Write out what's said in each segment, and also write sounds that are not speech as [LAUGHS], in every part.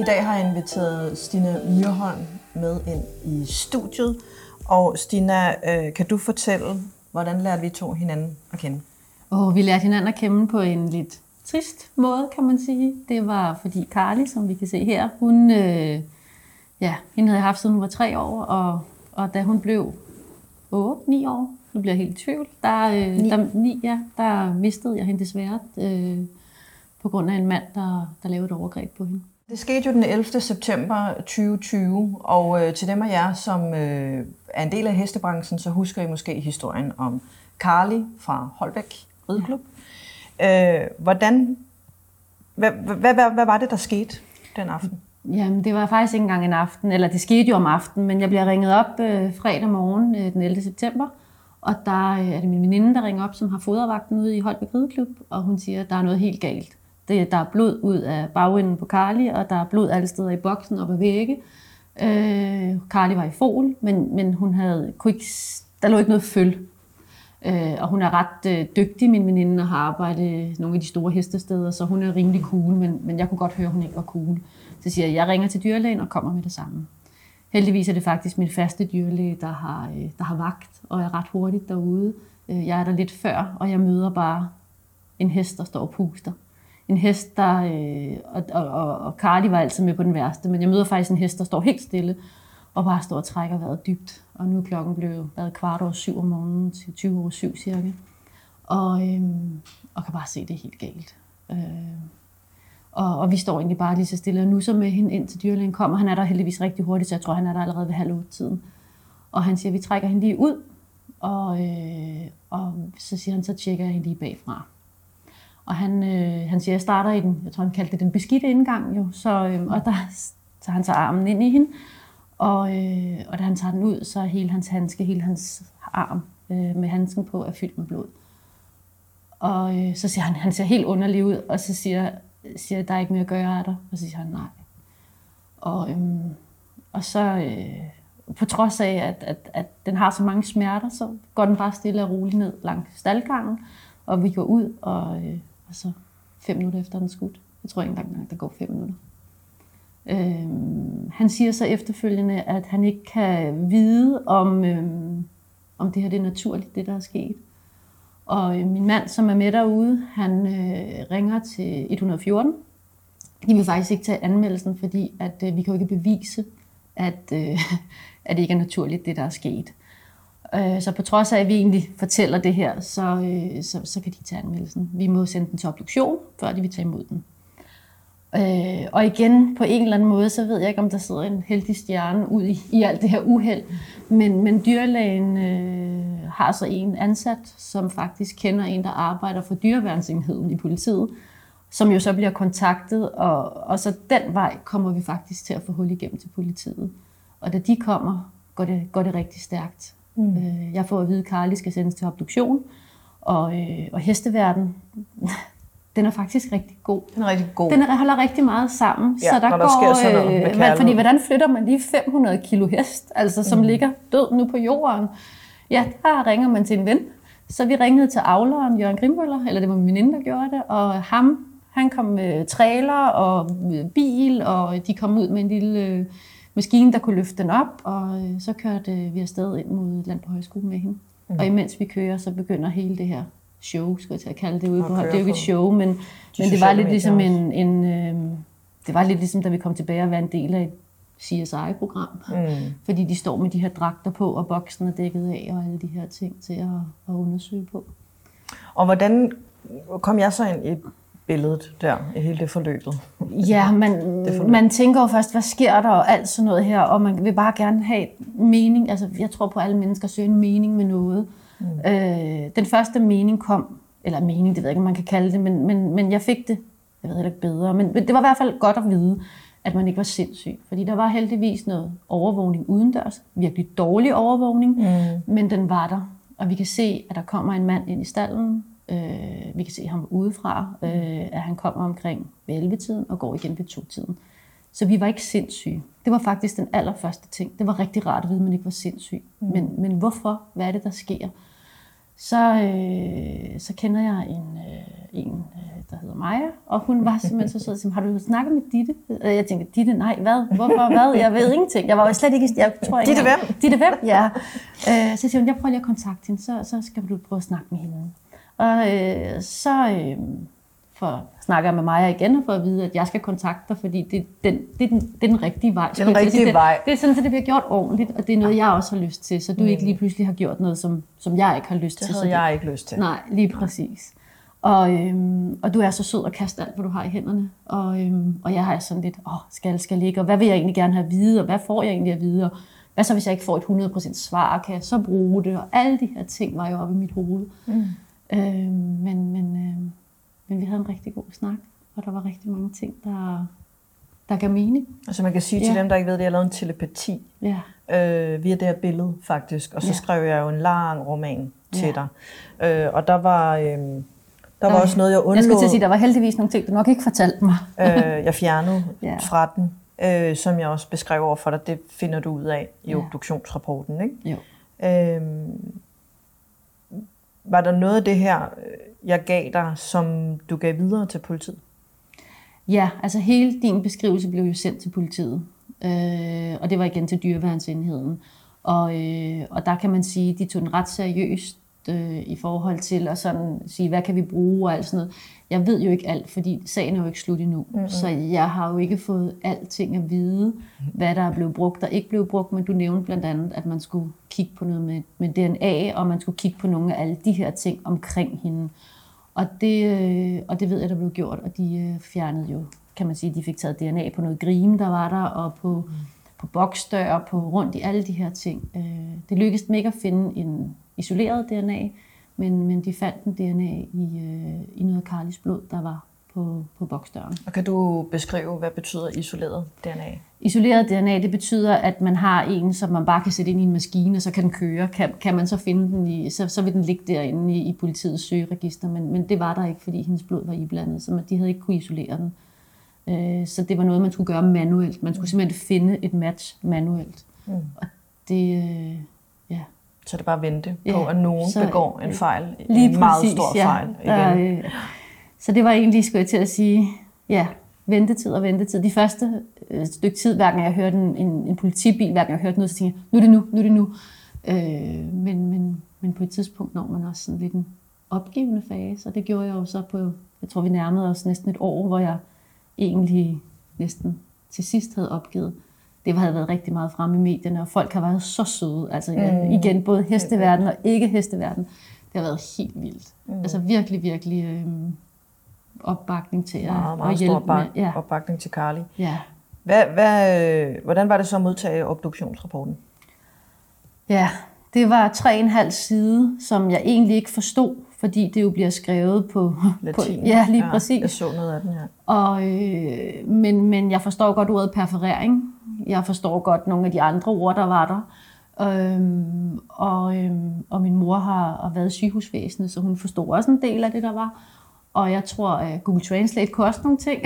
I dag har jeg inviteret Stina Myrholm med ind i studiet. Og Stina, øh, kan du fortælle, hvordan lærte vi to hinanden at kende? Og vi lærte hinanden at kende på en lidt trist måde, kan man sige. Det var fordi Carly, som vi kan se her, hun, øh, ja, hende havde jeg haft siden hun var tre år, og, og da hun blev 8-9 år, nu bliver jeg helt i tvivl, der, øh, Ni. der, ni, ja, der mistede jeg hende desværre øh, på grund af en mand, der, der lavede et overgreb på hende. Det skete jo den 11. september 2020, og øh, til dem af jer, som øh, er en del af hestebranchen, så husker I måske historien om Carly fra Holbæk Rideklub. Ja. Øh, hvordan, hvad, hvad, hvad, hvad var det, der skete den aften? Jamen, det var faktisk ikke engang en aften, eller det skete jo om aftenen, men jeg bliver ringet op øh, fredag morgen øh, den 11. september, og der øh, er det min veninde, der ringer op, som har fodervagten ude i Holbæk Rideklub, og hun siger, at der er noget helt galt. Det, der er blod ud af bagenden på Carly, og der er blod alle steder i boksen og på vægge. Øh, Carly var i fol, men, men hun havde, kunne ikke, der lå ikke noget føl. Øh, og hun er ret øh, dygtig, min veninde, og har arbejdet nogle af de store hestesteder, så hun er rimelig cool, men, men jeg kunne godt høre, at hun ikke var cool. Så siger jeg, jeg ringer til dyrlægen og kommer med det samme. Heldigvis er det faktisk min faste dyrlæge, der har, øh, der har vagt, og er ret hurtigt derude. Øh, jeg er der lidt før, og jeg møder bare en hest, der står og puster. En hest, der... Øh, og, og, og, og Carly var altid med på den værste, men jeg møder faktisk en hest, der står helt stille, og bare står og trækker vejret dybt. Og nu er klokken blevet været kvart over syv om morgenen til 20 over syv cirka. Og, øh, og kan bare se, det er helt galt. Øh, og, og vi står egentlig bare lige så stille og nu så med hende ind til dyrlægen kommer. Han er der heldigvis rigtig hurtigt, så jeg tror, han er der allerede ved halv otte tiden. Og han siger, at vi trækker hende lige ud, og, øh, og så siger han, så tjekker jeg hende lige bagfra. Og han, øh, han siger, jeg starter i den, jeg tror han kaldte det den beskidte indgang jo, så, øh, og der tager han så armen ind i hende, og, øh, og da han tager den ud, så er hele hans handske, hele hans arm øh, med handsken på er fyldt med blod. Og øh, så siger han, han ser helt underlig ud, og så siger, siger der er ikke mere at gøre af dig. Og så siger han nej. Og, øhm, og så øh, på trods af, at, at, at den har så mange smerter, så går den bare stille og roligt ned langs staldgangen, og vi går ud, og, øh, og så fem minutter efter den skudt. Jeg tror ikke engang, der går fem minutter. Øhm, han siger så efterfølgende, at han ikke kan vide, om, øhm, om det her det er naturligt, det der er sket. Og øh, min mand, som er med derude, han øh, ringer til 114. De vil faktisk ikke tage anmeldelsen, fordi at, øh, vi kan jo ikke bevise, at, øh, [LAUGHS] at det ikke er naturligt, det der er sket. Øh, så på trods af, at vi egentlig fortæller det her, så, øh, så, så kan de tage anmeldelsen. Vi må sende den til obduktion, før de vil tage imod den. Øh, og igen, på en eller anden måde, så ved jeg ikke, om der sidder en heldig stjerne ud i, i alt det her uheld. Men, men dyrlægen øh, har så en ansat, som faktisk kender en, der arbejder for dyreværnsenheden i politiet, som jo så bliver kontaktet, og, og så den vej kommer vi faktisk til at få hul igennem til politiet. Og da de kommer, går det, går det rigtig stærkt. Mm. Øh, jeg får at vide, at Carly skal sendes til obduktion, og, øh, og hesteverden, [LAUGHS] den er faktisk rigtig god. Den er rigtig god. Den er, holder rigtig meget sammen. Ja, så der når der går, sker sådan noget med øh, fordi hvordan flytter man lige 500 kilo hest, altså som mm. ligger død nu på jorden? Ja, der ringer man til en ven. Så vi ringede til avleren, Jørgen Grimøller, eller det var min veninde, der gjorde det, og ham, han kom med trailer og bil, og de kom ud med en lille øh, maskine, der kunne løfte den op, og øh, så kørte vi afsted ind mod Land på Højskole med hende. Mm. Og imens vi kører, så begynder hele det her show, skulle jeg til at kalde det ude på. Det er jo ikke et show, men, men det var lidt ligesom en, en øh, det var lidt ligesom, da vi kom tilbage og være en del af et CSI-program. Mm. Fordi de står med de her dragter på, og boksen er dækket af, og alle de her ting til at, at undersøge på. Og hvordan kom jeg så ind i billedet der, i hele det forløbet? Ja, [LAUGHS] man, forløb. man tænker jo først, hvad sker der, og alt sådan noget her, og man vil bare gerne have mening. Altså, jeg tror på, at alle mennesker søger en mening med noget. Mm. Øh, den første mening kom, eller mening, det ved jeg ikke, man kan kalde det, men, men, men jeg fik det, jeg ved heller ikke bedre, men men det var i hvert fald godt at vide, at man ikke var sindssyg. Fordi der var heldigvis noget overvågning udendørs, virkelig dårlig overvågning, mm. men den var der. Og vi kan se, at der kommer en mand ind i stallen, øh, vi kan se ham udefra, øh, at han kommer omkring ved 11-tiden og går igen ved 2-tiden. Så vi var ikke sindssyge. Det var faktisk den allerførste ting. Det var rigtig rart at vide, at man ikke var sindssyg. Mm. Men, men hvorfor? Hvad er det, der sker? Så, øh, så kender jeg en, øh, en der hedder Maja, og hun var simpelthen så sød, som, har du snakket med Ditte? Og Jeg tænkte, Ditte, nej, hvad? Hvorfor, hvad? Jeg ved ingenting. Jeg var jo slet ikke, jeg tror ikke. Ditte hvem? Ditte hvem, ja. Øh, så siger hun, jeg prøver lige at kontakte hende, så, så skal du prøve at snakke med hende. Og øh, så øh, for, snakker jeg med Maja igen og for at vide, at jeg skal kontakte dig, fordi det, den, det, er, den, det er den rigtige vej. Det er den rigtige det, vej. Det er sådan, at det bliver gjort ordentligt, og det er noget, jeg også har lyst til, så du ikke lige pludselig har gjort noget, som, som jeg ikke har lyst Det til. så havde jeg ikke lyst til. Nej, lige præcis. Og, øhm, og du er så sød at kaste alt, hvad du har i hænderne. Og, øhm, og jeg har sådan lidt, åh, skal, skal ikke, og hvad vil jeg egentlig gerne have at vide, og hvad får jeg egentlig at vide, og hvad så, hvis jeg ikke får et 100% svar, kan jeg så bruge det, og alle de her ting var jo oppe i mit hoved. Mm. Øhm, men, men, øhm, men vi havde en rigtig god snak, og der var rigtig mange ting, der, der gav mening. Altså man kan sige til Ja. dem, der ikke ved det, jeg lavede en telepati Ja, øh, via det her billede faktisk. Og så Ja. skrev jeg jo en lang roman til Ja. dig. Øh, og der var, øh, der var også noget, jeg undlod. jeg skulle til at sige, der var heldigvis nogle ting, du nok ikke fortalte mig. øh, jeg fjernede [LAUGHS] Ja. fra den, øh, som jeg også beskrev over for dig. Det finder du ud af i Ja. obduktionsrapporten. Ikke? Jo. Øh, var der noget af det her, øh, jeg gav dig, som du gav videre til politiet? Ja, altså hele din beskrivelse blev jo sendt til politiet, øh, og det var igen til dyreværnsenheden. Og, øh, og der kan man sige, at de tog den ret seriøst øh, i forhold til at sådan sige, hvad kan vi bruge og alt sådan noget. Jeg ved jo ikke alt, fordi sagen er jo ikke slut endnu. Mm-hmm. Så jeg har jo ikke fået alting at vide, hvad der er blevet brugt og ikke blevet brugt, men du nævnte blandt andet, at man skulle kigge på noget med, med DNA, og man skulle kigge på nogle af alle de her ting omkring hende. Og det, øh, og det ved jeg, der blev gjort, og de øh, fjernede jo, kan man sige, de fik taget DNA på noget grime, der var der, og på, mm. på boksdør, og på rundt i alle de her ting. Øh, det lykkedes dem ikke at finde en isoleret DNA, men, men de fandt en DNA i, øh, i noget af Carlis blod, der var på, på boksdøren. Og kan du beskrive, hvad betyder isoleret DNA? Isoleret DNA, det betyder, at man har en, som man bare kan sætte ind i en maskine, og så kan den køre. Kan, kan man så finde den i, så, så vil den ligge derinde i, i politiets søgeregister, men, men det var der ikke, fordi hendes blod var iblandet, så man, de havde ikke kunne isolere den. Øh, så det var noget, man skulle gøre manuelt. Man skulle simpelthen finde et match manuelt. Mm. Og det, øh. Så det er bare at vente Ja, på, at nogen så- begår en fejl. Lige en meget præcis, stor ja. fejl. Der, Igen. øh, så det var egentlig, skulle jeg til at sige, ja, ventetid og ventetid. De første øh, stykke tid, hver gang jeg hørte en, en, en politibil, hver gang jeg hørte noget, så tænkte jeg, nu er det nu, nu er det nu. Øh, men, men, men på et tidspunkt når man også sådan lidt en opgivende fase, og det gjorde jeg jo så på, jeg tror vi nærmede os næsten et år, hvor jeg egentlig næsten til sidst havde opgivet. Det havde været rigtig meget fremme i medierne, og folk har været så søde. Altså mm. igen, både hesteverden og ikke hesteverden. Det har været helt vildt. Mm. Altså virkelig, virkelig øh, opbakning til at, Meget, at hjælpe stor bak- med. Ja, opbakning til Carly. ja. Hvad, hvad, øh, hvordan var det så at modtage obduktionsrapporten? ja, det var tre og en halv side, som jeg egentlig ikke forstod, fordi det jo bliver skrevet på... Latin. På, ja, lige ja, præcis. Jeg så noget af den her. Og, øh, men, men jeg forstår godt ordet perforering. Jeg forstår godt nogle af de andre ord, der var der. Øhm, og, øhm, og min mor har, har været i sygehusvæsenet, så hun forstod også en del af det, der var. Og jeg tror, at Google Translate kunne også nogle ting.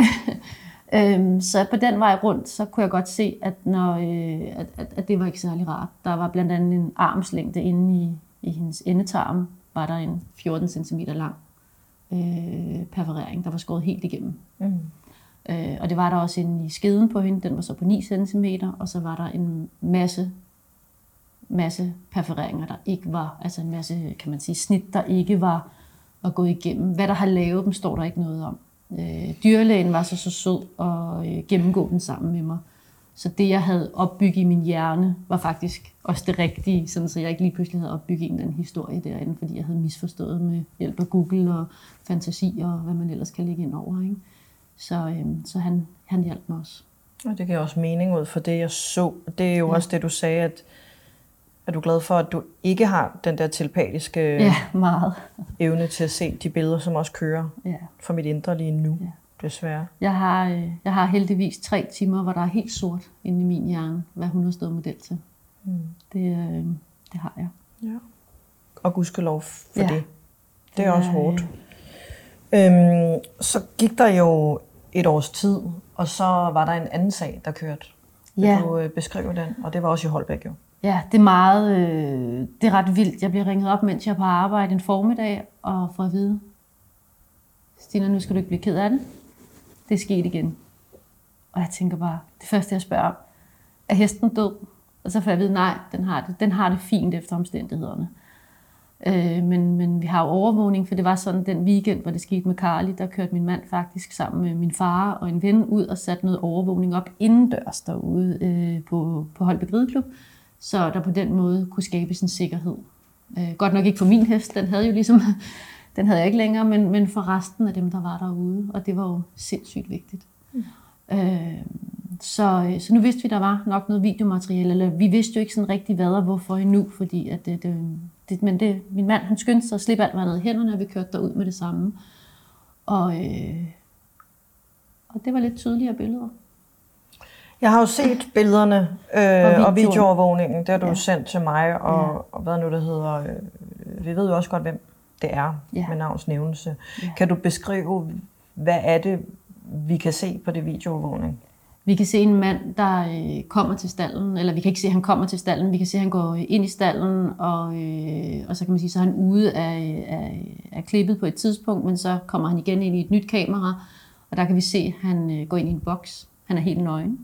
[LAUGHS] øhm, så på den vej rundt, så kunne jeg godt se, at, når, øh, at, at, at det var ikke særlig rart. Der var blandt andet en armslængde inde i, i hendes endetarm, var der en 14 cm lang øh, perforering, der var skåret helt igennem. Mm. Øh, og det var der også inde i skeden på hende, den var så på 9 cm, og så var der en masse, masse perforeringer, der ikke var, altså en masse, kan man sige, snit, der ikke var at gå igennem. Hvad der har lavet dem, står der ikke noget om. Øh, dyrlægen var så så sød og øh, gennemgå den sammen med mig. Så det, jeg havde opbygget i min hjerne, var faktisk også det rigtige, sådan så jeg ikke lige pludselig havde opbygget en eller anden historie derinde, fordi jeg havde misforstået med hjælp af Google og fantasi og hvad man ellers kan lægge ind over. Ikke? Så, øhm, så han, han hjalp mig også. Og det giver også mening ud for det, jeg så. Det er jo ja. også det, du sagde, at er du glad for, at du ikke har den der telepatiske Ja, meget. evne til at se de billeder, som også kører Ja. fra mit indre lige nu, Ja. desværre. Jeg, har, øh, jeg har heldigvis tre timer, hvor der er helt sort inde i min hjerne, hvad hun har stået model til. Mm. Det, øh, det har jeg. Ja. Og gudskelov for Ja. det. Det er også øh, hårdt. Øhm, så gik der jo et års tid, og så var der en anden sag, der kørte. Vil Ja. du øh, beskrive den? Og det var også i Holbæk jo. Ja, det er meget, øh, det er ret vildt. Jeg bliver ringet op, mens jeg er på arbejde en formiddag, og får at vide, Stina, nu skal du ikke blive ked af det. Det er sket igen. Og jeg tænker bare, det første jeg spørger, er hesten død? Og så får jeg at vide, nej, den har det, den har det fint efter omstændighederne. Øh, men, men vi har jo overvågning, for det var sådan den weekend, hvor det skete med Carly, der kørte min mand faktisk sammen med min far og en ven ud og satte noget overvågning op indendørs derude øh, på, på Holbæk Rideklub, så der på den måde kunne skabes en sikkerhed. Øh, godt nok ikke for min hest, den havde jo ligesom, [LAUGHS] den havde jeg ikke længere, men, men for resten af dem, der var derude, og det var jo sindssygt vigtigt. Mm. Øh, så, så nu vidste vi, der var nok noget videomateriale, eller vi vidste jo ikke sådan rigtig hvad og hvorfor endnu, fordi at det, det, det, men det, min mand han skyndte sig at slippe alt, hvad han i hænderne, og vi kørte derud med det samme. Og, øh, og det var lidt tydeligere billeder. Jeg har jo set billederne øh, og, og videoovervågningen, det har du ja. sendt til mig, og, ja. og hvad nu det hedder, øh, vi ved jo også godt, hvem det er ja. med navns nævnelse. Ja. Kan du beskrive, hvad er det, vi kan se på det videoovervågning? Vi kan se en mand, der øh, kommer til stallen, eller vi kan ikke se, at han kommer til stallen, vi kan se, at han går øh, ind i stallen, og, øh, og så kan man sige, så er han ude af, af, af klippet på et tidspunkt, men så kommer han igen ind i et nyt kamera, og der kan vi se, at han øh, går ind i en boks. Han er helt nøgen,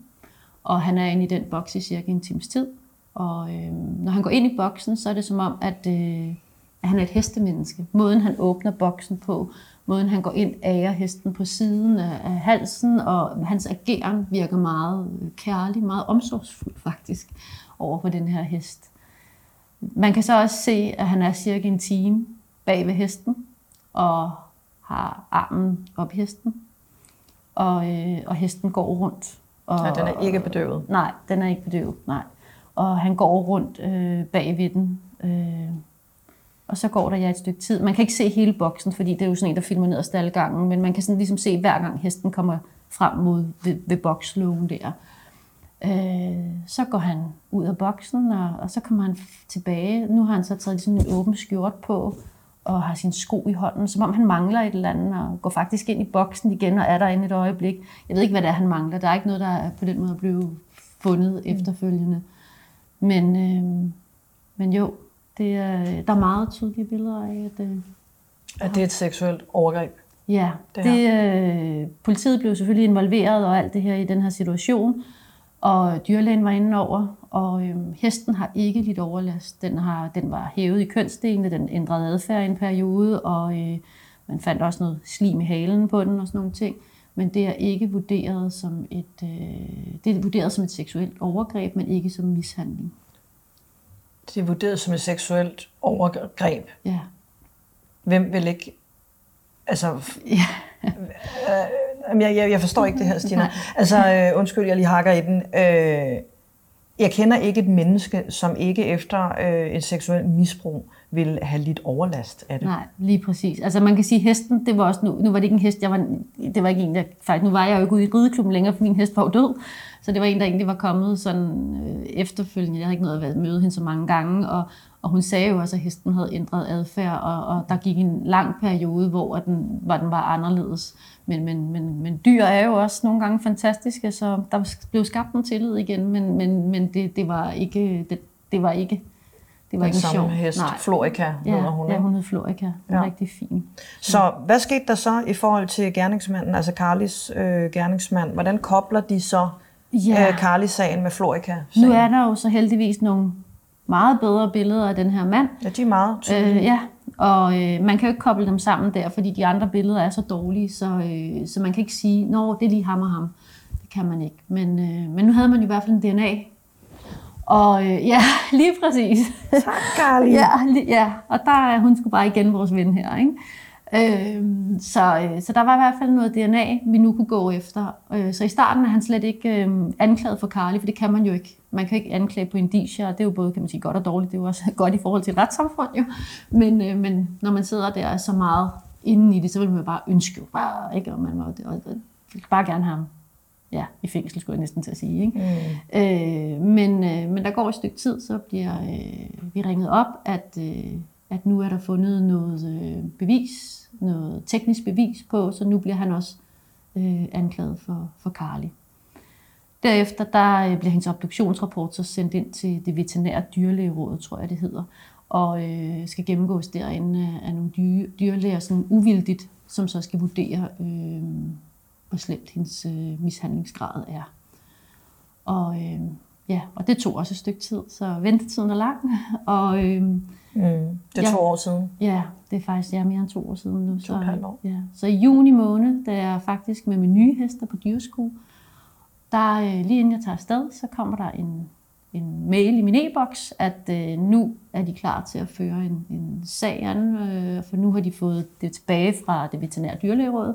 og han er inde i den boks i cirka en times tid. Og øh, når han går ind i boksen, så er det som om, at, øh, at han er et hestemenneske. Måden han åbner boksen på, måden han går ind, ærer hesten på siden af, halsen, og hans ageren virker meget kærlig, meget omsorgsfuld faktisk over for den her hest. Man kan så også se, at han er cirka en time bag ved hesten, og har armen op i hesten, og, øh, og hesten går rundt. Og, ja, den er ikke bedøvet? Nej, den er ikke bedøvet, nej. Og han går rundt øh, bag ved den, øh, og så går der ja et stykke tid. Man kan ikke se hele boksen, fordi det er jo sådan en, der filmer ned ad staldgangen, men man kan sådan ligesom se, hver gang hesten kommer frem mod ved, ved bokslågen der. Øh, så går han ud af boksen, og, og så kommer han tilbage. Nu har han så taget sådan en åben skjort på, og har sin sko i hånden, som om han mangler et eller andet, og går faktisk ind i boksen igen, og er der inde et øjeblik. Jeg ved ikke, hvad det er, han mangler. Der er ikke noget, der er på den måde blevet fundet mm. efterfølgende. Men, øh, men jo, det er, der er meget tydelige billeder af, at... Øh, at det er et seksuelt overgreb? Ja, det, det øh, politiet blev selvfølgelig involveret og alt det her i den her situation, og dyrlægen var inde over, og øh, hesten har ikke lidt overlast. Den, har, den var hævet i kønsdelene, den ændrede adfærd i en periode, og øh, man fandt også noget slim i halen på den og sådan nogle ting. Men det er ikke vurderet som et, øh, det er vurderet som et seksuelt overgreb, men ikke som mishandling. Det er vurderet som et seksuelt overgreb. Ja. Hvem vil ikke... Altså... Ja. øh, jeg, jeg, jeg forstår ikke det her, [LAUGHS] Stina. Altså, øh, undskyld, jeg lige hakker i den. Øh, jeg kender ikke et menneske, som ikke efter øh, et seksuelt misbrug vil have lidt overlast af det. Nej, lige præcis. Altså man kan sige, hesten, det var også, nu, nu var det ikke en hest, jeg var, det var ikke en, der, faktisk, nu var jeg jo ikke ude i rideklubben længere, for min hest var jo død. Så det var en, der egentlig var kommet sådan øh, efterfølgende. Jeg havde ikke noget at møde hende så mange gange, og, og hun sagde jo også, at hesten havde ændret adfærd, og, og der gik en lang periode, hvor den, hvor den var anderledes. Men, men, men, men dyr er jo også nogle gange fantastiske, så der blev skabt en tillid igen, men, men, men det, det var ikke... Det, det var ikke det var ikke sjovt. hest, Nej. Florika ja, hedder hun. Ja, hun hed Florika. Hun ja. rigtig fin. Så hvad skete der så i forhold til gerningsmanden, altså Carlis øh, gerningsmand? Hvordan kobler de så ja. øh, Carly-sagen med Florika? -sagen? Nu er der jo så heldigvis nogle meget bedre billeder af den her mand. Ja, de er meget tydelige. Øh, ja, og øh, man kan jo ikke koble dem sammen der, fordi de andre billeder er så dårlige, så, øh, så man kan ikke sige, nå, det er lige ham og ham. Det kan man ikke. Men, øh, men nu havde man i hvert fald en DNA. Og øh, ja, [LAUGHS] lige præcis. Tak, Carly. ja, ja, og der er hun skulle bare igen vores ven her, ikke? Øh, så, så der var i hvert fald noget DNA, vi nu kunne gå efter. Øh, så i starten er han slet ikke øh, anklaget for Carly, for det kan man jo ikke. Man kan ikke anklage på indicier, og det er jo både kan man sige, godt og dårligt. Det er jo også [LAUGHS] godt i forhold til et retssamfund jo. Men, øh, men når man sidder der så meget inde i det, så vil man bare ønske, bare, ikke? Og man må, og, bare gerne have ham ja, i fængsel, skulle jeg næsten til at sige. Ikke? Mm. Øh, men, øh, men der går et stykke tid, så bliver øh, vi ringet op, at, øh, at nu er der fundet noget øh, bevis noget teknisk bevis på, så nu bliver han også øh, anklaget for, for Carly. Derefter der øh, bliver hendes obduktionsrapport så sendt ind til det veterinære dyrlægeråd, tror jeg det hedder. og øh, skal gennemgås derinde af, af nogle dyre, dyrlæger, sådan uvildigt, som så skal vurdere, øh, hvor slemt hendes øh, mishandlingsgrad er. Og, øh, ja, og det tog også et stykke tid, så ventetiden er lang. [LAUGHS] Og, øh, mm, det er ja, to år siden. Ja, det er faktisk ja, mere end to år siden nu. To et halvt år. Ja. Så i juni måned, da jeg faktisk med mine nye hester på dyrskue, der øh, lige inden jeg tager afsted, så kommer der en, en mail i min e-boks, at øh, nu er de klar til at føre en, en sag an, øh, for nu har de fået det tilbage fra det veterinære dyrlægeråd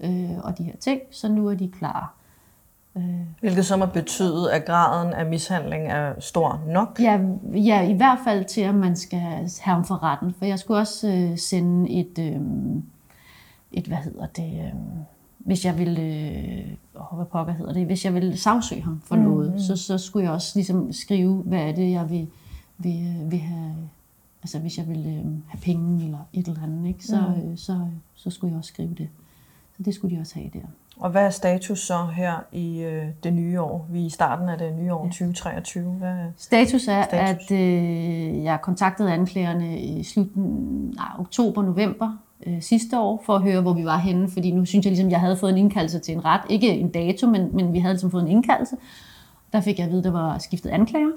øh, og de her ting, så nu er de klar. Øh. Hvilket så må betyde, at graden af mishandling er stor nok? Ja, ja, i hvert fald til, at man skal have ham for retten. For jeg skulle også øh, sende et, øh, et, hvad hedder det, øh, hvis jeg ville, øh, hvad pokker hedder det, hvis jeg ville sagsøge ham for mm, noget. Så, så skulle jeg også ligesom skrive, hvad er det, jeg vil, vil, vil have, altså hvis jeg ville øh, have penge eller et eller andet, ikke? Så, mm. øh, så, så skulle jeg også skrive det. Så det skulle de også have der. Og hvad er status så her i øh, det nye år? Vi er i starten af det nye år, ja. 2023. Hvad er status er, status? at øh, jeg kontaktede anklagerne i slutningen af oktober-november øh, sidste år, for at høre, hvor vi var henne. Fordi nu synes jeg ligesom, jeg havde fået en indkaldelse til en ret. Ikke en dato, men, men vi havde ligesom fået en indkaldelse. Der fik jeg at vide, at der var skiftet anklager.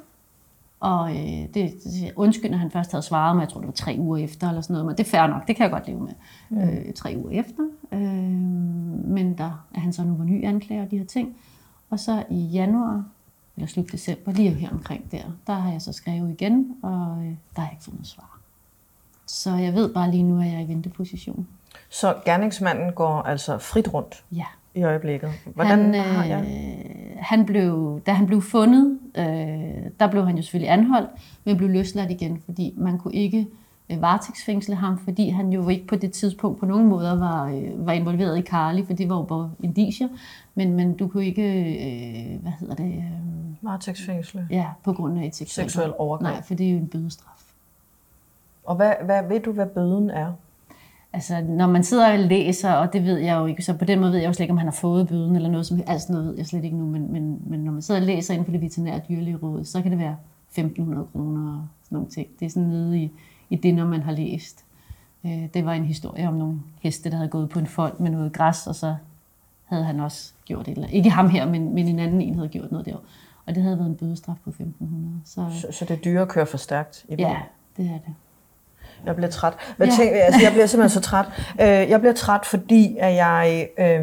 Og øh, det, det undskyld, når han først havde svaret mig, jeg tror det var tre uger efter eller sådan noget, men det er fair nok, det kan jeg godt leve med. Mm. Øh, tre uger efter. Øh, men der er han så nu var ny anklager og de her ting. Og så i januar, eller slut december, lige her omkring der, der har jeg så skrevet igen, og øh, der har jeg ikke fået noget svar. Så jeg ved bare lige nu, at jeg er i venteposition. Så gerningsmanden går altså frit rundt? Ja. I øjeblikket. Hvordan han, øh, ja. han blev, da han blev fundet, øh, der blev han jo selvfølgelig anholdt, men blev løsladt igen, fordi man kunne ikke øh, varetægtsfængsle ham, fordi han jo ikke på det tidspunkt på nogen måder var, øh, var involveret i Carly, for det var jo bare indicier, men, men du kunne ikke, øh, hvad hedder det? Øh, varetægtsfængsle? Ja, på grund af et seksuelt overgreb. Nej, for det er jo en bødestraf. Og hvad, hvad ved du, hvad bøden er? Altså, når man sidder og læser, og det ved jeg jo ikke, så på den måde ved jeg jo slet ikke, om han har fået bøden eller noget, som altså noget ved jeg slet ikke nu, men, men, men når man sidder og læser inden for det veterinære dyrlige råd, så kan det være 1.500 kroner og sådan nogle ting. Det er sådan nede i, i det, når man har læst. Øh, det var en historie om nogle heste, der havde gået på en fold med noget græs, og så havde han også gjort et eller Ikke ham her, men, men en anden en havde gjort noget der. Og det havde været en bødestraf på 1.500. Så, så, så det dyre at køre for stærkt i Ja, det er det. Jeg bliver træt. Hvad ja. tænker, altså, jeg bliver simpelthen så træt. Øh, jeg bliver træt, fordi at jeg øh,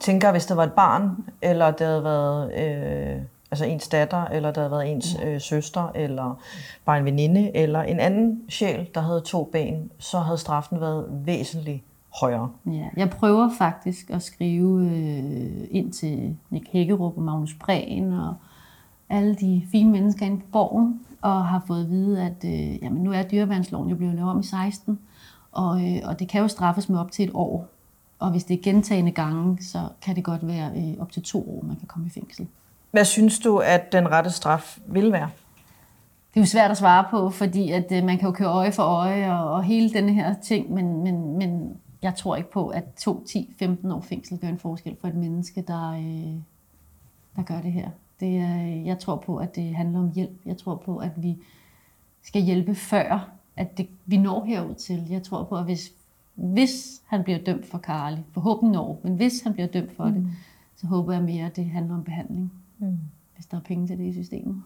tænker, hvis der var et barn, eller det havde været øh, altså ens datter, eller det havde været ens øh, søster, eller bare en veninde, eller en anden sjæl, der havde to ben, så havde straffen været væsentligt højere. Ja, jeg prøver faktisk at skrive øh, ind til Nick Hækkerup og Magnus Prehn og alle de fine mennesker inde på borgen, og har fået at vide, at øh, jamen, nu er dyreværnsloven jo blevet lavet om i 16, og, øh, og det kan jo straffes med op til et år. Og hvis det er gentagende gange, så kan det godt være øh, op til to år, man kan komme i fængsel. Hvad synes du, at den rette straf vil være? Det er jo svært at svare på, fordi at øh, man kan jo køre øje for øje og, og hele den her ting, men, men, men jeg tror ikke på, at 2, 10, 15 år fængsel gør en forskel for et menneske, der, øh, der gør det her. Det jeg tror på, at det handler om hjælp. Jeg tror på, at vi skal hjælpe før, at det, vi når herud til. Jeg tror på, at hvis, hvis han bliver dømt for Karli, forhåbentlig når, men hvis han bliver dømt for mm. det, så håber jeg mere, at det handler om behandling. Mm. Hvis der er penge til det i systemet.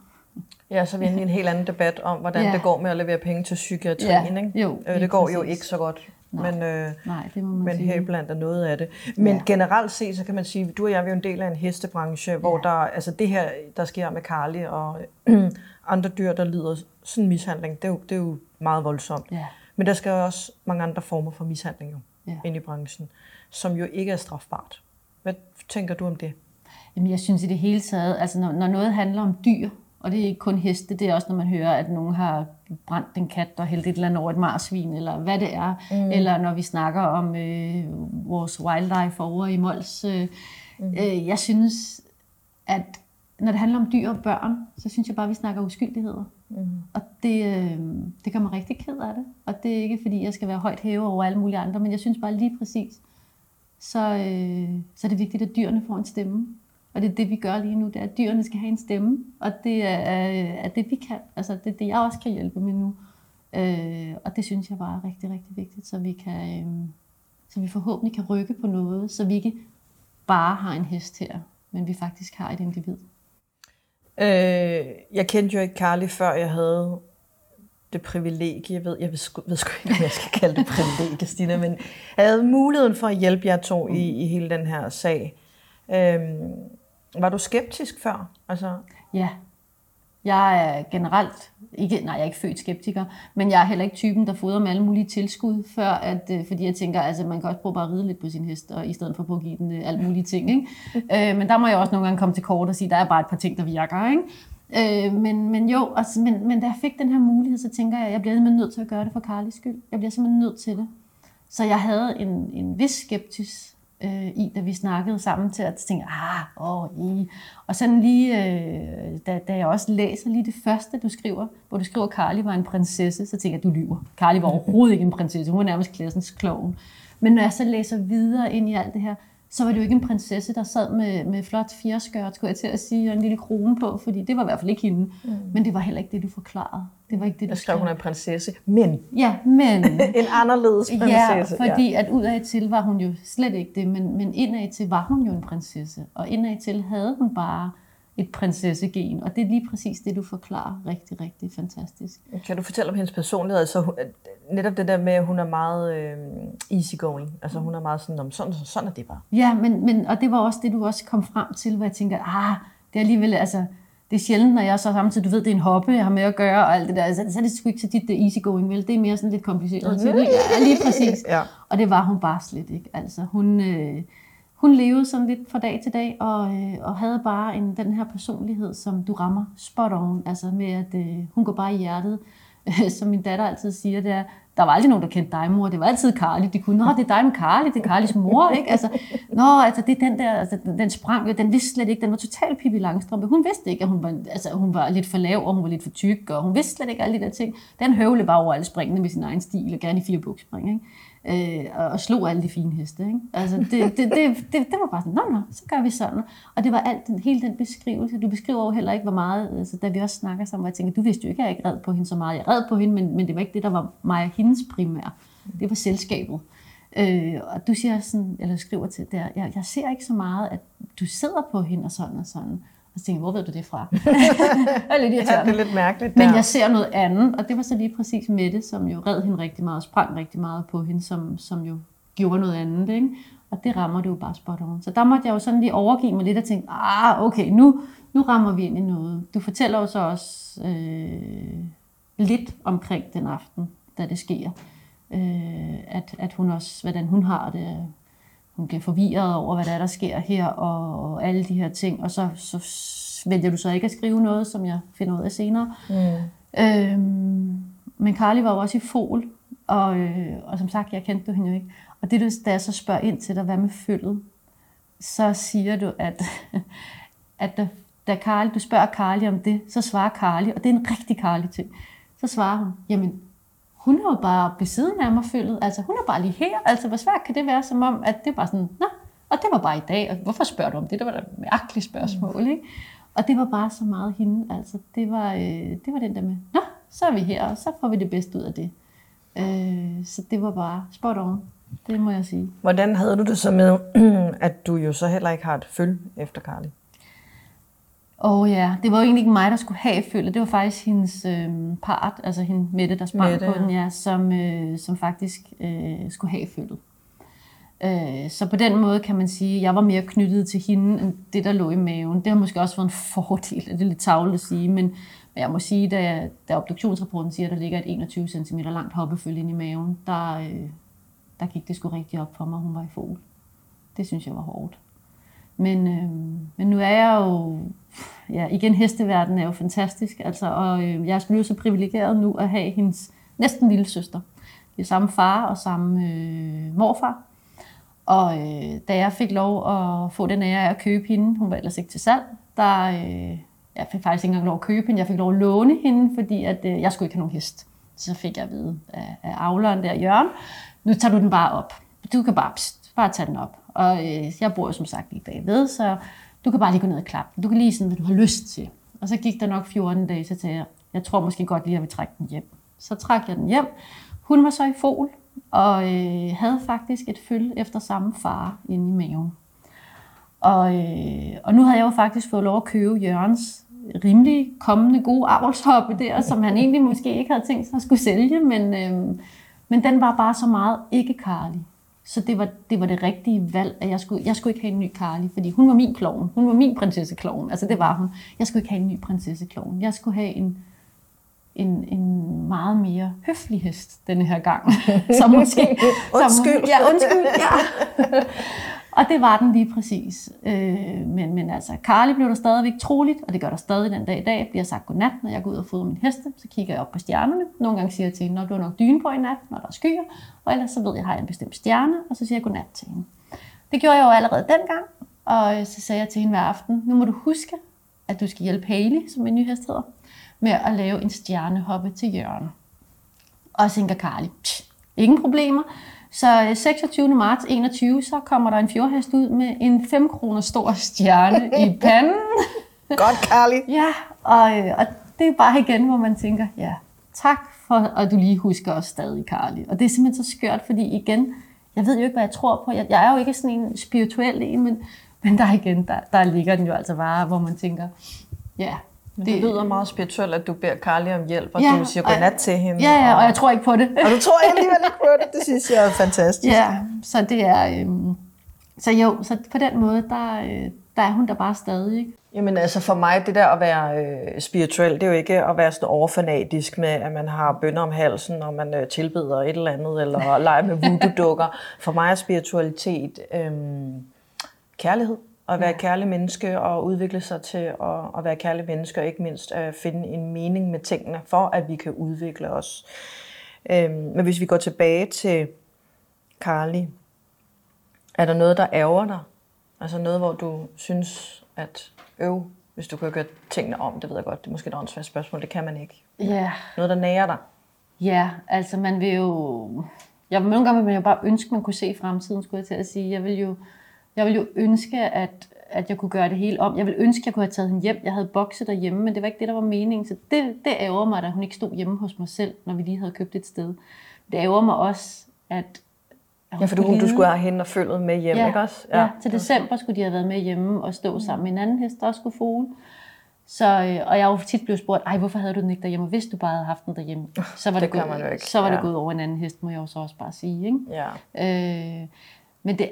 Ja, så er vi inde i en helt anden debat om, hvordan ja. det går med at levere penge til psykiatrien. Ja. Ikke? Jo, øh, det går præcis. jo ikke så godt Nej, men, øh, nej det må man men sige. her blandt er noget af det. Men ja. generelt set, så kan man sige, du og jeg er jo en del af en hestebranche, hvor ja. der, altså det her, der sker med Carly og [CLEARS THROAT] andre dyr, der lider sådan mishandling, det er jo, det er jo meget voldsomt. Ja. Men der skal også mange andre former for mishandling jo, ja. ind i branchen, som jo ikke er strafbart. Hvad tænker du om det? Jamen, jeg synes i det hele taget, altså når, når noget handler om dyr, og det er ikke kun heste, det er også, når man hører, at nogen har brændt en kat og hældt et eller andet over et marsvin, eller hvad det er. Mm. Eller når vi snakker om øh, vores wildlife over i Mols. Øh, mm. øh, jeg synes, at når det handler om dyr og børn, så synes jeg bare, at vi snakker uskyldigheder. Mm. Og det, øh, det gør mig rigtig ked af det. Og det er ikke, fordi jeg skal være højt hæve over alle mulige andre, men jeg synes bare lige præcis, så, øh, så er det vigtigt, at dyrene får en stemme. Og det er det, vi gør lige nu, det er, at dyrene skal have en stemme, og det er, er det, vi kan. Altså, det er det, jeg også kan hjælpe med nu. Øh, og det synes jeg bare er rigtig, rigtig vigtigt, så vi kan, øh, så vi forhåbentlig kan rykke på noget, så vi ikke bare har en hest her, men vi faktisk har et individ. Øh, jeg kendte jo ikke Carly, før jeg havde det privilegie, jeg ved, jeg ved, sgu, ved sgu ikke, om jeg skal kalde det privilegie, Stina, men jeg havde muligheden for at hjælpe jer to i, i hele den her sag. Øh, var du skeptisk før? Altså... Ja, jeg er generelt, ikke, nej, jeg er ikke født skeptiker, men jeg er heller ikke typen, der fodrer med alle mulige tilskud, før at, øh, fordi jeg tænker, altså man kan også prøve bare at ride lidt på sin hest, og i stedet for på at give den øh, alle mulige ting. Ikke? [LAUGHS] øh, men der må jeg også nogle gange komme til kort og sige, der er bare et par ting, der virker. Ikke? Øh, men, men jo, altså, men, men da jeg fik den her mulighed, så tænker jeg, at jeg bliver simpelthen nødt til at gøre det for Karlis skyld. Jeg bliver simpelthen nødt til det. Så jeg havde en, en vis skeptis øh, i, da vi snakkede sammen til at tænke, ah, åh, i. Og sådan lige, øh, da, da jeg også læser lige det første, du skriver, hvor du skriver, at Carly var en prinsesse, så tænker jeg, at du lyver. Carly var overhovedet ikke en prinsesse, hun var nærmest klassens klovn. Men når jeg så læser videre ind i alt det her, så var det jo ikke en prinsesse, der sad med, med flot fjerskørt, skulle jeg til at sige, og en lille krone på, fordi det var i hvert fald ikke hende. Mm. Men det var heller ikke det, du forklarede. Det var ikke det, du Jeg skrev, hun er en prinsesse, men Ja, men... [LAUGHS] en anderledes prinsesse. Ja, fordi at udad til var hun jo slet ikke det, men, men indad til var hun jo en prinsesse. Og indad til havde hun bare et prinsessegen, og det er lige præcis det, du forklarer rigtig, rigtig fantastisk. Kan du fortælle om hendes personlighed? Altså, netop det der med, at hun er meget øh, easygoing. Altså hun er meget sådan, "Nå, men sådan, sådan er det bare. Ja, men, men, og det var også det, du også kom frem til, hvor jeg tænker, ah, det er alligevel, altså, det er sjældent, når jeg så samtidig, du ved, det er en hobby, jeg har med at gøre, og alt det der, så, så er det sgu ikke så tit, det easygoing, vel? Det er mere sådan lidt kompliceret til det. Ja, lige præcis. Ja. Og det var hun bare slet ikke. Altså, hun, øh, hun levede sådan lidt fra dag til dag, og, øh, og havde bare en, den her personlighed, som du rammer spot on, altså med, at øh, hun går bare i hjertet. [LAUGHS] Som min datter altid siger, det er, der var aldrig nogen, der kendte dig, mor. Det var altid Carly. De kunne, nå, det er dig med Carly, det er Carlys mor, ikke? Altså, nå, altså, det er den der, altså, den, den sprang jo, den vidste slet ikke, den var totalt Pippi Langstrømpe. Hun vidste ikke, at hun var, altså, hun var lidt for lav, og hun var lidt for tyk, og hun vidste slet ikke alle de der ting. Den høvle var over alle springende med sin egen stil, og gerne i fire bukspring, ikke? Øh, og, og slog alle de fine heste. Ikke? Altså, det, det, det, det, det var bare sådan, nå, nå, så gør vi sådan. Og det var alt, den, hele den beskrivelse. Du beskriver jo heller ikke, hvor meget, altså, da vi også snakker sammen, hvor jeg tænker, du vidste jo ikke, at jeg ikke red på hende så meget. Jeg red på hende, men, men det var ikke det, der var mig og hendes primære. Det var selskabet. Øh, og du siger sådan, eller skriver til der, jeg, jeg ser ikke så meget, at du sidder på hende og sådan og sådan. Og så tænker jeg, hvor ved du det fra? [LAUGHS] det er lidt Ja, det er lidt mærkeligt. Men der. jeg ser noget andet, og det var så lige præcis Mette, som jo red hende rigtig meget og sprang rigtig meget på hende, som, som jo gjorde noget andet. Ikke? Og det rammer det jo bare spot on. Så der måtte jeg jo sådan lige overgive mig lidt og tænke, ah, okay, nu, nu rammer vi ind i noget. Du fortæller jo så også øh, lidt omkring den aften, da det sker. Øh, at, at hun også, hvordan hun har det, hun bliver forvirret over, hvad der er, der sker her, og, og alle de her ting. Og så, så vælger du så ikke at skrive noget, som jeg finder ud af senere. Mm. Øhm, men Carly var jo også i fol, og, øh, og som sagt, jeg kendte du hende jo ikke. Og det, da jeg så spørger ind til dig, hvad med følget, så siger du, at, [LAUGHS] at da, da Carly, du spørger Carly om det, så svarer Carly, og det er en rigtig Carly ting, så svarer hun, jamen, hun er jo bare ved siden af mig følget, altså hun er bare lige her, altså hvor svært kan det være, som om, at det er bare sådan, nå, og det var bare i dag, og hvorfor spørger du om det? Det var da et mærkeligt spørgsmål, ikke? Og det var bare så meget hende, altså det var, øh, det var den der med, nå, så er vi her, og så får vi det bedste ud af det. Øh, så det var bare spot on, det må jeg sige. Hvordan havde du det så med, [CLEARS THROAT] at du jo så heller ikke har et følge efter Carly? Og ja, det var jo egentlig ikke mig, der skulle have følget. Det var faktisk hendes øh, part, altså hende Mette, der sprang Mette, på den, ja, som, øh, som faktisk øh, skulle have følget. Øh, så på den måde kan man sige, at jeg var mere knyttet til hende, end det, der lå i maven. Det har måske også været en [LAUGHS] fordel, det er lidt tavlet at sige, men, men jeg må sige, da, da obduktionsrapporten siger, at der ligger et 21 cm langt hoppefølge inde i maven, der, øh, der gik det sgu rigtig op for mig, hun var i fod. Det synes jeg var hårdt. Men, øh, men nu er jeg jo, ja, igen, hesteverdenen er jo fantastisk, altså, og øh, jeg er blevet så privilegeret nu at have hendes næsten lille søster. Det er samme far og samme øh, morfar. Og øh, da jeg fik lov at få den ære at købe hende, hun var ellers ikke til salg, der, øh, jeg fik faktisk ikke engang lov at købe hende, jeg fik lov at låne hende, fordi at, øh, jeg skulle ikke have nogen hest. Så fik jeg at vide af, af avleren der, Jørgen, nu tager du den bare op. Du kan bare, pst, bare tage den op. Og øh, jeg bor jo som sagt lige bagved, så du kan bare lige gå ned og klappe den. Du kan lige sådan, hvad du har lyst til. Og så gik der nok 14 dage, så sagde jeg, jeg tror måske godt lige, at jeg vil trække den hjem. Så trak jeg den hjem. Hun var så i fol, og øh, havde faktisk et føl efter samme far inde i maven. Og, øh, og nu havde jeg jo faktisk fået lov at købe Jørgens rimelig kommende gode avlshoppe der, som han egentlig måske ikke havde tænkt sig at skulle sælge, men, øh, men den var bare så meget ikke karlig. Så det var, det var det rigtige valg, at jeg skulle, jeg skulle ikke have en ny Carly, fordi hun var min klovn. Hun var min prinsesseklovn. Altså det var hun. Jeg skulle ikke have en ny prinsesseklovn. Jeg skulle have en, en, en meget mere høflig hest denne her gang. [LAUGHS] Så måske... undskyld. Som, ja, undskyld. Ja. [LAUGHS] Og det var den lige præcis. Øh, men, men altså, Carly blev der stadigvæk troligt, og det gør der stadig den dag i dag, Jeg bliver sagt godnat, når jeg går ud og fodrer min heste, så kigger jeg op på stjernerne. Nogle gange siger jeg til hende, når du har nok dyne på i nat, når der er skyer, og ellers så ved jeg, har jeg en bestemt stjerne, og så siger jeg godnat til hende. Det gjorde jeg jo allerede dengang, og så sagde jeg til hende hver aften, nu må du huske, at du skal hjælpe Haley, som min nye hest hedder, med at lave en stjernehoppe til Jørgen. Og så tænker Carly, ingen problemer. Så 26. Øh, marts 21, så kommer der en fjordhest ud med en 5 kroner stor stjerne i [LAUGHS] panden. Godt, Carly. ja, og, øh, og det er bare igen, hvor man tænker, ja, tak for, at du lige husker os stadig, Carly. Og det er simpelthen så skørt, fordi igen, jeg ved jo ikke, hvad jeg tror på. Jeg, jeg er jo ikke sådan en spirituel en, men, men der igen, der, der ligger den jo altså bare, hvor man tænker, ja, det, det lyder meget spirituelt, at du beder Carly om hjælp, og ja, du siger godnat til hende. Ja, ja, og jeg tror ikke på det. Og du tror alligevel ikke på det. Det synes jeg er fantastisk. Ja, så det er... Øhm, så jo, så på den måde, der, øh, der er hun der bare stadig. Ikke? Jamen altså for mig, det der at være øh, spirituel, det er jo ikke at være sådan overfanatisk med, at man har bønder om halsen, og man øh, tilbeder et eller andet, eller leger med voodoo-dukker. For mig er spiritualitet øh, kærlighed at være ja. kærlig menneske og udvikle sig til at, at være kærlig menneske, og ikke mindst at finde en mening med tingene, for at vi kan udvikle os. Øhm, men hvis vi går tilbage til Carly, er der noget, der ærger dig? Altså noget, hvor du synes, at øv, hvis du kan gøre tingene om, det ved jeg godt, det er måske et åndssvagt spørgsmål, det kan man ikke. Ja. Noget, der nærer dig? Ja, altså man vil jo... Jeg, nogle gange vil man jo bare ønske, man kunne se fremtiden, skulle jeg til at sige. Jeg vil jo jeg ville jo ønske, at, at jeg kunne gøre det hele om. Jeg ville ønske, at jeg kunne have taget hende hjem. Jeg havde bokset derhjemme, men det var ikke det, der var meningen. Så det, det ærger mig, at hun ikke stod hjemme hos mig selv, når vi lige havde købt et sted. Det ærger mig også, at Ja, for du, du skulle have hende og følget med hjem, ja, ikke også? Ja. ja, til december skulle de have været med hjemme og stå sammen med en anden hest, der også skulle fugle. Så, øh, og jeg har jo tit blevet spurgt, ej, hvorfor havde du den ikke derhjemme? Hvis du bare havde haft den derhjemme, så var det, det, gået, så var ja. det gået over en anden hest, må jeg jo så også bare sige. Ikke? Ja. Øh, men det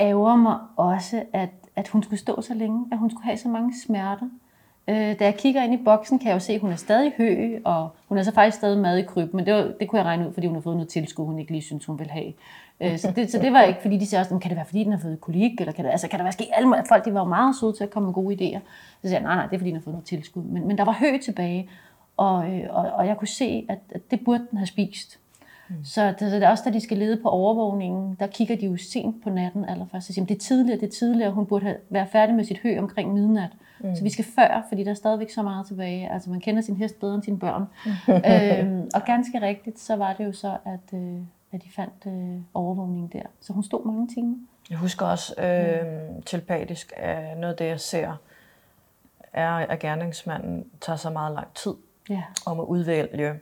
ærger mig også, at, at hun skulle stå så længe, at hun skulle have så mange smerter. Øh, da jeg kigger ind i boksen, kan jeg jo se, at hun er stadig hø, og hun er så faktisk stadig mad i kryb, men det, var, det kunne jeg regne ud, fordi hun har fået noget tilskud, hun ikke lige synes, hun vil have. Øh, så, det, så det var ikke, fordi de siger også, kan det være, fordi den har fået kolik, eller kan det, altså, kan det være ske alle Folk de var jo meget søde til at komme med gode idéer. Så siger jeg, nej, nej, det er, fordi den har fået noget tilskud. Men, men der var hø tilbage, og, øh, og, og jeg kunne se, at, at det burde den have spist. Mm. Så det, det er også, da de skal lede på overvågningen, der kigger de jo sent på natten allerførst. Så siger, det er tidligere, det er tidligere, hun burde have, være færdig med sit hø omkring midnat. Mm. Så vi skal før, fordi der er stadigvæk så meget tilbage. Altså man kender sin hest bedre end sine børn. [LAUGHS] øhm, og ganske rigtigt, så var det jo så, at, øh, at de fandt øh, overvågningen der. Så hun stod mange timer. Jeg husker også øh, mm. telepatisk, at noget af det, jeg ser, er, at gerningsmanden tager så meget lang tid ja. om at udvælge,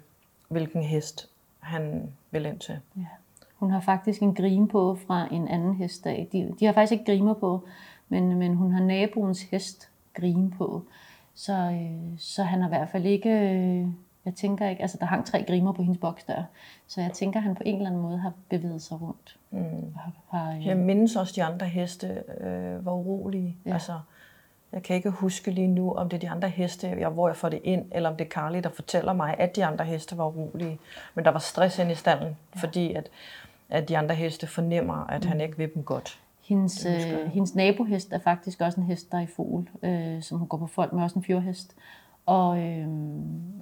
hvilken hest han vil ind til. Ja. Hun har faktisk en grim på fra en anden hestdag. De, de har faktisk ikke grimer på, men, men hun har naboens hest grim på. Så, øh, så han har i hvert fald ikke... Øh, jeg tænker ikke, altså der hang tre grimer på hendes boks der, så jeg tænker, at han på en eller anden måde har bevæget sig rundt. Mm. Har, har, øh... Jeg mindes også, de andre heste øh, var urolige. Ja. Altså, jeg kan ikke huske lige nu, om det er de andre heste, jeg, hvor jeg får det ind, eller om det er Carly, der fortæller mig, at de andre heste var urolige. Men der var stress ind i stallen, ja. fordi at, at de andre heste fornemmer, at mm. han ikke vil dem godt. Hendes, øh, hendes nabohest er faktisk også en hest, der er i fugl, øh, som hun går på folk med, også en fjordhest. Og, øh,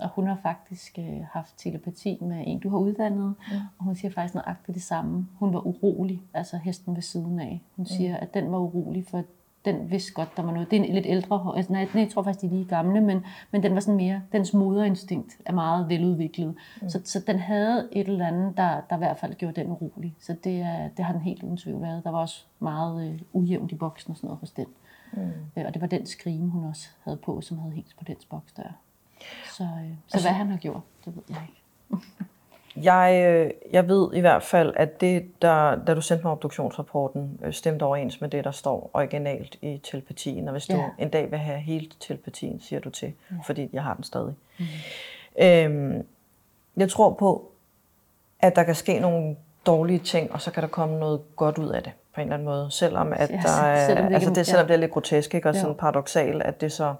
og hun har faktisk øh, haft telepati med en, du har uddannet, mm. og hun siger faktisk nøjagtigt det samme. Hun var urolig, altså hesten ved siden af. Hun mm. siger, at den var urolig, for den vidste godt, der var noget. Det er en lidt ældre, altså, nej, jeg tror faktisk, de er lige gamle, men, men den var sådan mere, dens moderinstinkt er meget veludviklet. Mm. Så, så den havde et eller andet, der, der i hvert fald gjorde den urolig. Så det, er, det har den helt uden tvivl været. Der var også meget øh, ujævnt i boksen og sådan noget hos den. Mm. Øh, og det var den skrime, hun også havde på, som havde helt på dens boks der. Så, øh, så altså, hvad han har gjort, det ved jeg ikke. [LAUGHS] Jeg, øh, jeg ved i hvert fald, at det, der, da du sendte mig obduktionsrapporten, øh, stemte overens med det, der står originalt i telepatien. Og hvis du Ja. en dag vil have hele telepatien, siger du til, ja. fordi jeg har den stadig. Mm. Øhm, jeg tror på, at der kan ske nogle dårlige ting, og så kan der komme noget godt ud af det, på en eller anden måde. Selvom, at Ja, der er, selvom det altså er- det, selvom ja. det er lidt grotesk, ikke? og Jo. sådan paradoxalt, at det er så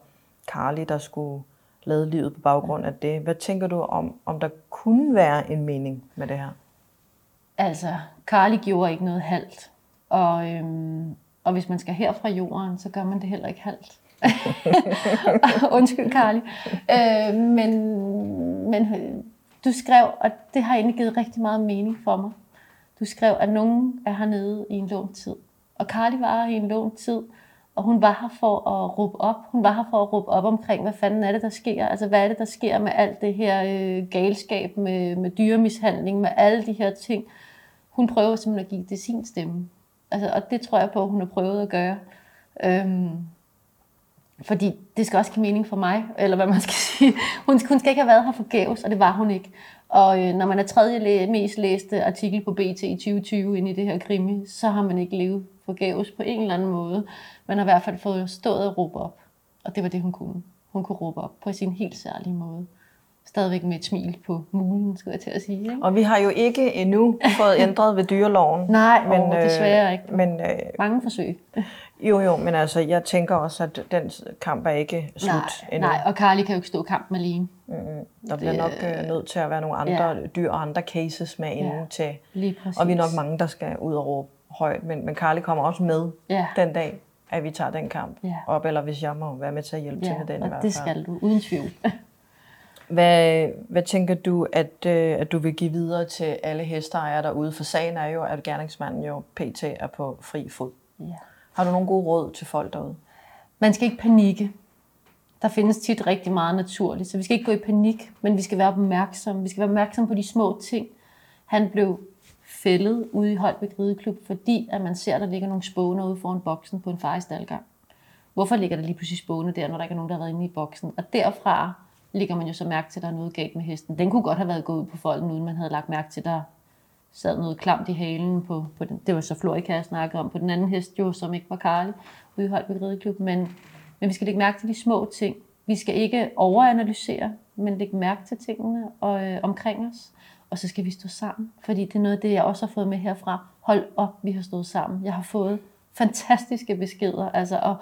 Carly, der skulle lade livet på baggrund af det. Hvad tænker du om, om der kunne være en mening med det her? Altså, Carly gjorde ikke noget halvt. Og, øhm, og hvis man skal her fra jorden, så gør man det heller ikke halvt. [LAUGHS] Undskyld, Carly. Øh, men, men øh, du skrev, og det har egentlig givet rigtig meget mening for mig. Du skrev, at nogen er hernede i en lånt tid. Og Carly var her i en lånt tid, og hun var her for at råbe op. Hun var her for at råbe op omkring, hvad fanden er det, der sker? Altså, hvad er det, der sker med alt det her øh, galskab, med, med dyremishandling, med alle de her ting? Hun prøver simpelthen at give det sin stemme. Altså, og det tror jeg på, hun har prøvet at gøre. Øhm, fordi det skal også give mening for mig, eller hvad man skal [LAUGHS] sige. Hun, hun skal ikke have været her forgæves, og det var hun ikke. Og øh, når man er tredje læ- mest læste artikel på BT i 2020 ind i det her krimi, så har man ikke levet forgæves på en eller anden måde. Man har i hvert fald fået stået og råbe op. Og det var det, hun kunne. Hun kunne råbe op på sin helt særlige måde. Stadigvæk med et smil på mulen, skulle jeg til at sige. Ikke? Og vi har jo ikke endnu fået ændret ved dyreloven. [LAUGHS] Nej, åh, desværre ikke. Men øh, Mange forsøg. jo, jo, men altså, jeg tænker også, at den kamp er ikke slut Nej, endnu. nej, og Carly kan jo ikke stå kampen alene. Der bliver nok øh, nødt til at være nogle andre ja. dyr og andre cases med inden Ja, til. Og vi er nok mange, der skal ud og råbe højt. Men, men Carly kommer også med Ja. den dag, at vi tager den kamp Ja. op. Eller hvis jeg må være med til at hjælpe til Ja, med den i og hvert det fald. skal du, uden tvivl. [LAUGHS] Hvad, hvad tænker du, at, øh, at du vil give videre til alle hesteejere derude? For sagen er jo, at gerningsmanden jo pt. er på fri fod. Ja. Har du nogle gode råd til folk derude? Man skal ikke panikke. Der findes tit rigtig meget naturligt, så vi skal ikke gå i panik, men vi skal være opmærksomme. Vi skal være opmærksomme på de små ting. Han blev fældet ude i Holbæk Rideklub, fordi at man ser, at der ligger nogle spåner ude foran boksen på en fejstalgang. Hvorfor ligger der lige pludselig spåne der, når der ikke er nogen, der har været inde i boksen? Og derfra ligger man jo så mærke til, at der er noget galt med hesten. Den kunne godt have været gået ud på folden, uden man havde lagt mærke til, at der sad noget klamt i halen på, på den. Det var så Florica, jeg snakkede om, på den anden hest jo, som ikke var Karli, ude i Holbæk Rideklub. Men, men vi skal lægge mærke til de små ting. Vi skal ikke overanalysere, men lægge mærke til tingene og, øh, omkring os. Og så skal vi stå sammen, fordi det er noget af det, jeg også har fået med herfra. Hold op, vi har stået sammen. Jeg har fået fantastiske beskeder, altså, og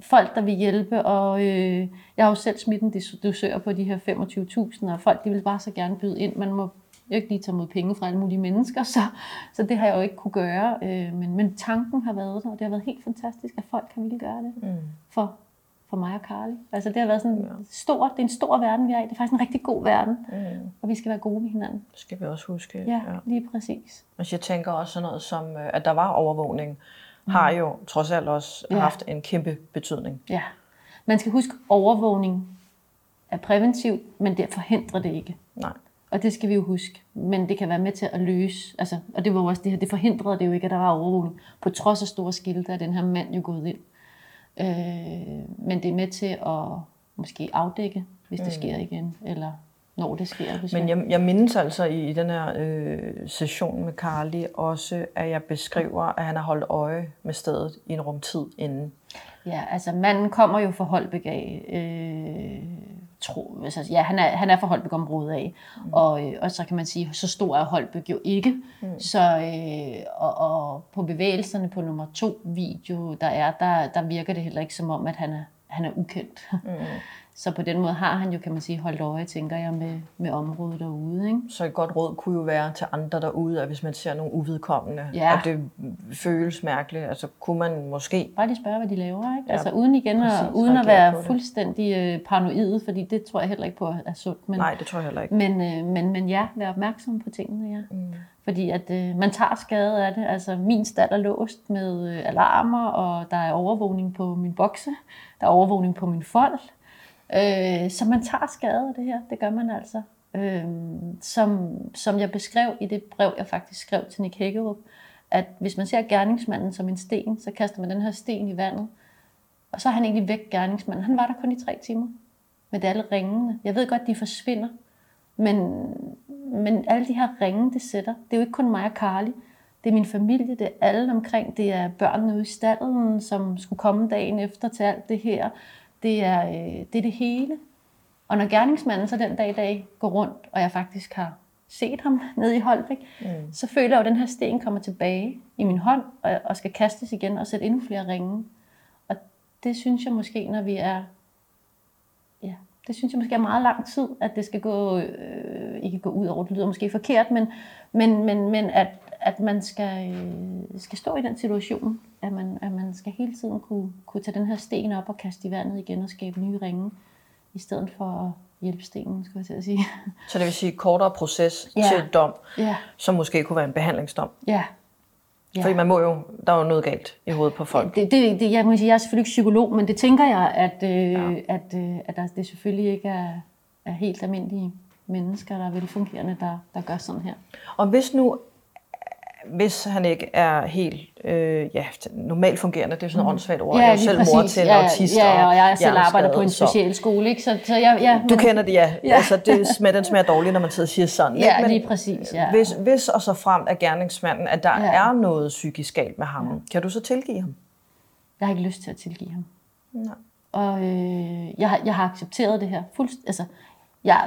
folk, der vil hjælpe, og øh, jeg har jo selv smidt en dosør på de her 25.000, og folk, de vil bare så gerne byde ind. Man må jo ikke lige tage mod penge fra alle mulige mennesker, så, så det har jeg jo ikke kunne gøre. Øh, men, men tanken har været der, og det har været helt fantastisk, at folk kan ville gøre det mm. for, for mig og Karli. Altså det har været sådan ja. stor, det er en stor verden, vi er i. Det er faktisk en rigtig god verden, mm. og vi skal være gode med hinanden. Det skal vi også huske. Ja, ja. lige præcis. Altså jeg tænker også sådan noget som, øh, at der var overvågning, mm. har jo trods alt også ja. haft en kæmpe betydning. Ja. Man skal huske, overvågning er præventivt, men det forhindrer det ikke. Nej. Og det skal vi jo huske. Men det kan være med til at løse. Altså, og det var også det her, det forhindrede det jo ikke, at der var overvågning. På trods af store skilte er den her mand jo gået ind. Øh, men det er med til at måske afdække, hvis det mm. sker igen, eller når det sker. Hvis Men jeg, jeg mindes altså i, i den her øh, session med Carly også, at jeg beskriver, at han har holdt øje med stedet i en rumtid inden. Ja, altså manden kommer jo fra Holbæk af. Øh, tro, altså, ja, han er, han er fra Holbæk området af. Mm. Og, øh, og så kan man sige, så stor er Holbæk jo ikke. Mm. Så, øh, og, og på bevægelserne på nummer to video, der er, der, der virker det heller ikke som om, at han er, han er ukendt. Mm. [LAUGHS] Så på den måde har han jo, kan man sige, holdt øje, tænker jeg, med, med området derude. Ikke? Så et godt råd kunne jo være til andre derude, at hvis man ser nogle uvedkommende, Ja. og det føles mærkeligt, altså kunne man måske... Bare lige spørge, hvad de laver. Ikke? Ja, altså uden igen at, præcis, uden at reagere på være fuldstændig øh, paranoid, fordi det tror jeg heller ikke på er sundt. Men, Nej, det tror jeg heller ikke. Men, øh, men, men ja, vær opmærksom på tingene, ja. Mm. Fordi at øh, man tager skade af det. Altså min stald er låst med øh, alarmer, og der er overvågning på min bokse. Der er overvågning på min fold. Øh, så man tager skade af det her. Det gør man altså. Øh, som, som jeg beskrev i det brev, jeg faktisk skrev til Nick Hækkerup, at hvis man ser gerningsmanden som en sten, så kaster man den her sten i vandet. Og så er han egentlig væk, gerningsmanden. Han var der kun i tre timer med det alle ringene. Jeg ved godt, de forsvinder, men, men alle de her ringe, det sætter, det er jo ikke kun mig og Carly. Det er min familie, det er alle omkring, det er børnene ude i stallen, som skulle komme dagen efter til alt det her. Det er, øh, det er det hele. Og når gerningsmanden så den dag i dag går rundt, og jeg faktisk har set ham [LAUGHS] nede i Holbæk, mm. så føler jeg jo, at den her sten kommer tilbage i min hånd, og, og skal kastes igen og sætte endnu flere ringe. Og det synes jeg måske, når vi er... Ja, det synes jeg måske er meget lang tid, at det skal gå... Øh, ikke gå ud over, det lyder måske forkert, men, men, men, men at, at man skal, øh, skal stå i den situation, at man, at man skal hele tiden kunne, kunne tage den her sten op og kaste i vandet igen og skabe nye ringe, i stedet for at hjælpe stenen, skulle jeg til at sige. Så det vil sige kortere proces Ja. til dom, Ja, som måske kunne være en behandlingsdom. ja. Ja. Fordi man må jo, der er jo noget galt i hovedet på folk. Det, det, det, jeg, må sige, jeg er selvfølgelig ikke psykolog, men det tænker jeg, at, øh, ja. at, øh, at der, det selvfølgelig ikke er, er helt almindelige mennesker, der er velfungerende, der, der gør sådan her. Og hvis nu, hvis han ikke er helt øh, ja, normalt fungerende, det er sådan et åndssvagt ord, jeg er selv mor til en ja, autist Ja, ja, og jeg selv arbejder på en så- specialskole, ikke? Så, så jeg, ja, Du men- kender det, ja. ja. [LAUGHS] Ja. Altså, det smager, den smager dårligt, når man sidder og siger sådan. Ja, ikke? lige præcis, ja. Hvis, hvis og så frem af gerningsmanden, at der Ja. er noget psykisk galt med ham, kan du så tilgive ham? Jeg har ikke lyst til at tilgive ham. Nej. Og øh, jeg, har, jeg har accepteret det her. Fuldst, altså, jeg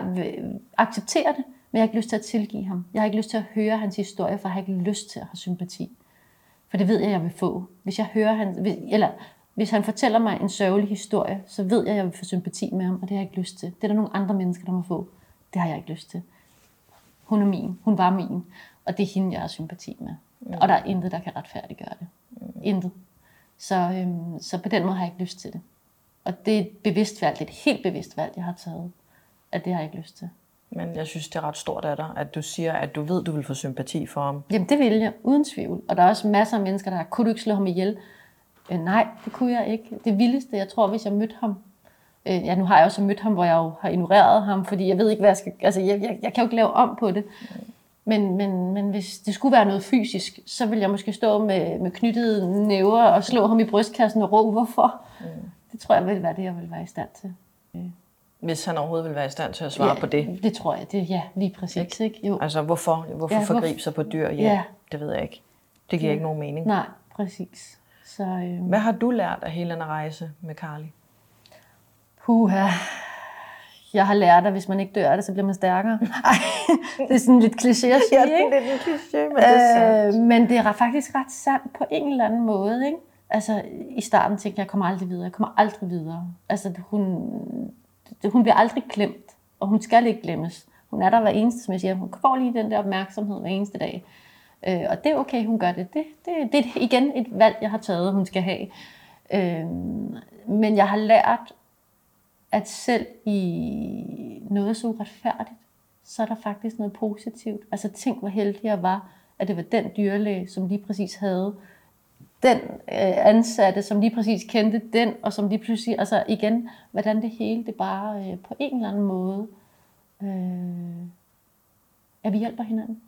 accepterer det, men jeg har ikke lyst til at tilgive ham. Jeg har ikke lyst til at høre hans historie, for jeg har ikke lyst til at have sympati. For det ved jeg, jeg vil få. Hvis jeg hører han, hvis, eller hvis han fortæller mig en sørgelig historie, så ved jeg, jeg vil få sympati med ham, og det har jeg ikke lyst til. Det er der nogle andre mennesker, der må få. Det har jeg ikke lyst til. Hun er min. Hun var min. Og det er hende, jeg har sympati med. Mm. Og der er intet, der kan retfærdiggøre det. Mm. Intet. Så, øhm, så på den måde har jeg ikke lyst til det. Og det er et bevidst valg, det er et helt bevidst valg, jeg har taget, at det har jeg ikke lyst til. Men jeg synes, det er ret stort af dig, at du siger, at du ved, du vil få sympati for ham. Jamen det vil jeg, uden tvivl. Og der er også masser af mennesker, der har, kunne du ikke slå ham ihjel? Øh, nej, det kunne jeg ikke. Det vildeste, jeg tror, hvis jeg mødte ham, øh, ja nu har jeg også mødt ham, hvor jeg jo har ignoreret ham, fordi jeg ved ikke, hvad jeg skal, altså jeg, jeg, jeg kan jo ikke lave om på det. Men, men, men hvis det skulle være noget fysisk, så vil jeg måske stå med, med knyttede næver og slå ham i brystkassen og råbe, hvorfor? Mm. Det tror jeg vil være det, jeg vil være i stand til. Hvis han overhovedet vil være i stand til at svare ja, på det. Det tror jeg, det, ja, lige præcis. Ikke? Jo. Altså, hvorfor, hvorfor Ja, ja, forgribe sig på dyr? Ja, Ja. det ved jeg ikke. Det giver ikke nogen mening. Nej, præcis. Så, øh, Hvad har du lært af hele den rejse med Carly? Puha. Jeg har lært, at hvis man ikke dør af det, så bliver man stærkere. Ej, det er sådan lidt kliché at sige, ikke? lidt en kliché, men det er sandt. Øh, men det er faktisk ret sandt på en eller anden måde. Ikke? Altså, I starten tænkte jeg, jeg kommer aldrig videre. Jeg kommer aldrig videre. Altså, hun, hun bliver aldrig glemt, og hun skal ikke glemmes. Hun er der hver eneste, som jeg siger. Hun får lige den der opmærksomhed hver eneste dag. Øh, og det er okay, hun gør det. Det, det, det er igen et valg, jeg har taget, hun skal have. Øh, men jeg har lært, at selv i noget så uretfærdigt, så er der faktisk noget positivt. Altså tænk, hvor heldig jeg var, at det var den dyrlæge, som lige præcis havde den øh, ansatte, som lige præcis kendte den, og som lige pludselig, altså igen, hvordan det hele, det bare øh, på en eller anden måde, øh, at vi hjælper hinanden.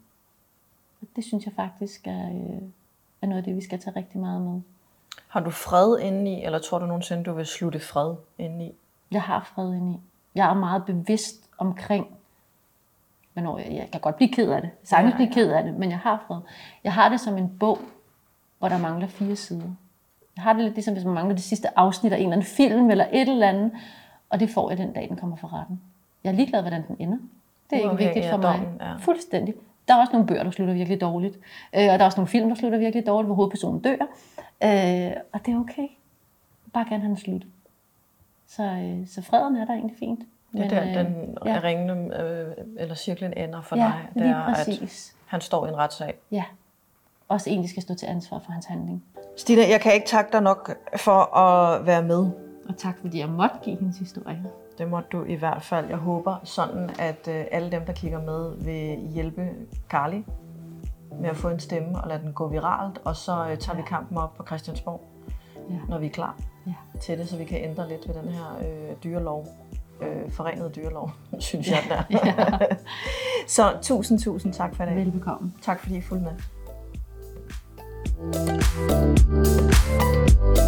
Og det synes jeg faktisk er, øh, er noget af det, vi skal tage rigtig meget med. Har du fred indeni, eller tror du nogensinde, du vil slutte fred indeni? Jeg har fred indeni. Jeg er meget bevidst omkring, hvornår jeg, jeg kan godt blive ked af det. Sagtens Ja, blive ked af det, men jeg har fred. Jeg har det som en bog, hvor der mangler fire sider. Jeg har det lidt ligesom, hvis man mangler det sidste afsnit af en eller anden film eller et eller andet, og det får jeg den dag, den kommer for retten. Jeg er ligeglad, hvordan den ender. Det er ikke Uafhængig vigtigt for mig. dommen, ja. Fuldstændig. Der er også nogle bøger, der slutter virkelig dårligt. Øh, og der er også nogle film, der slutter virkelig dårligt, hvor hovedpersonen dør. Øh, og det er okay. Bare gerne have den slut. Så, øh, så freden er der egentlig fint. Det er der, øh, den ja, ringende, øh, eller cirklen ender for ja, dig. Det er, at præcis. han står i en retssag. Ja. Også egentlig skal stå til ansvar for hans handling. Stine, jeg kan ikke takke dig nok for at være med. Og tak fordi jeg måtte give hendes historie. Det måtte du i hvert fald. Jeg håber sådan, at øh, alle dem, der kigger med, vil hjælpe Carly med at få en stemme og lade den gå viralt. Og så øh, tager vi kampen op på Christiansborg, Ja. når vi er klar Ja. til det, så vi kan ændre lidt ved den her øh, dyrelov. Øh, forenede dyrelov, [LAUGHS] synes jeg, den er. Ja. [LAUGHS] så tusind, tusind tak for i dag. Velbekomme. Tak fordi I fulgte med. Thank you.